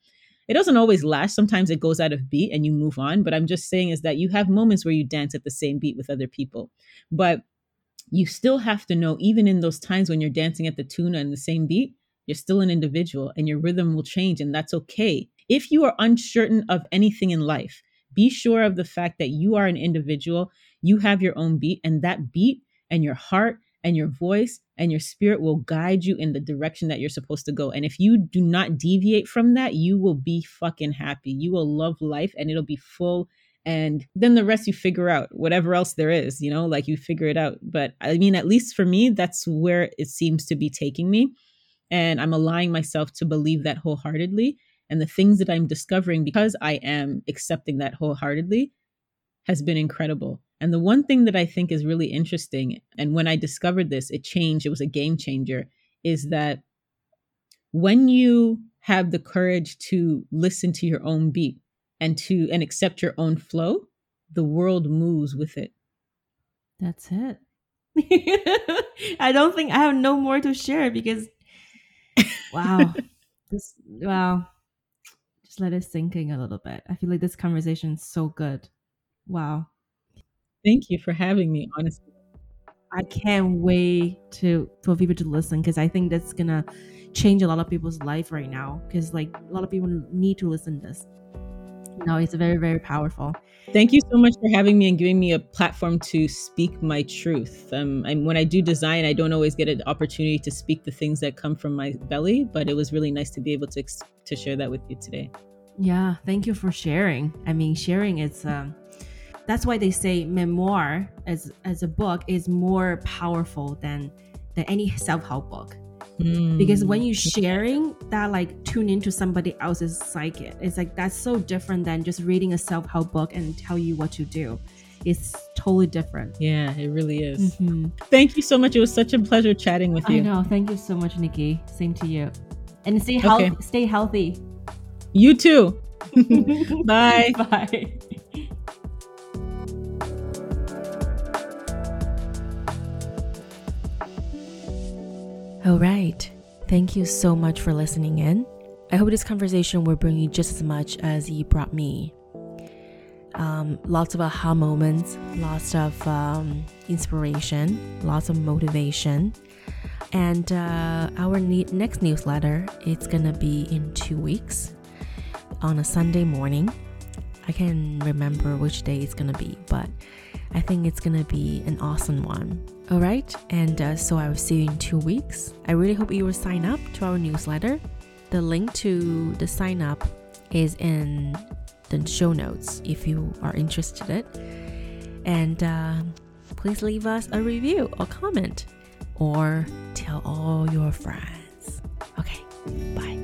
Speaker 2: It doesn't always last. Sometimes it goes out of beat and you move on. But I'm just saying is that you have moments where you dance at the same beat with other people. But you still have to know, even in those times when you're dancing at the tune and the same beat, you're still an individual and your rhythm will change, and that's okay. If you are uncertain of anything in life, be sure of the fact that you are an individual, you have your own beat, and that beat and your heart and your voice and your spirit will guide you in the direction that you're supposed to go. And if you do not deviate from that, you will be fucking happy. You will love life and it'll be full. And then the rest you figure out, whatever else there is, you know, like you figure it out. But I mean, at least for me, that's where it seems to be taking me. And I'm allowing myself to believe that wholeheartedly. And the things that I'm discovering because I am accepting that wholeheartedly has been incredible. And the one thing that I think is really interesting, and when I discovered this, it changed, it was a game changer, is that when you have the courage to listen to your own beat and to and accept your own flow, the world moves with it.
Speaker 1: That's it. I don't think I have no more to share because wow. this wow. Let it sink in a little bit. I feel like this conversation is so good. Wow.
Speaker 2: Thank you for having me, honestly.
Speaker 1: I can't wait to for people to listen because I think that's gonna change a lot of people's life right now. Because like a lot of people need to listen to this. No, it's very very powerful.
Speaker 2: Thank you so much for having me and giving me a platform to speak my truth. Um, and when I do design, I don't always get an opportunity to speak the things that come from my belly, but it was really nice to be able to to share that with you today.
Speaker 1: Yeah, thank you for sharing. I mean, sharing is um, that's why they say memoir as as a book is more powerful than than any self-help book. Mm. because when you're sharing that like tune into somebody else's psyche it's like that's so different than just reading a self-help book and tell you what to do. It's totally different.
Speaker 2: Yeah it really is. Mm-hmm. thank you so much. It was such a pleasure chatting with you.
Speaker 1: i know. Thank you so much Nike. Same to you. And stay healthy okay. stay healthy
Speaker 2: you too bye
Speaker 1: bye All right. Thank you so much for listening in. I hope this conversation will bring you just as much as it brought me. Um, lots of aha moments, lots of um, inspiration, lots of motivation. And uh, our ne- next newsletter, it's gonna be in two weeks on a Sunday morning. I can't remember which day it's gonna be, but I think it's gonna be an awesome one. All right, and uh, so I will see you in two weeks. I really hope you will sign up to our newsletter. The link to the sign up is in the show notes if you are interested. And uh, please leave us a review or comment or tell all your friends. Okay, bye.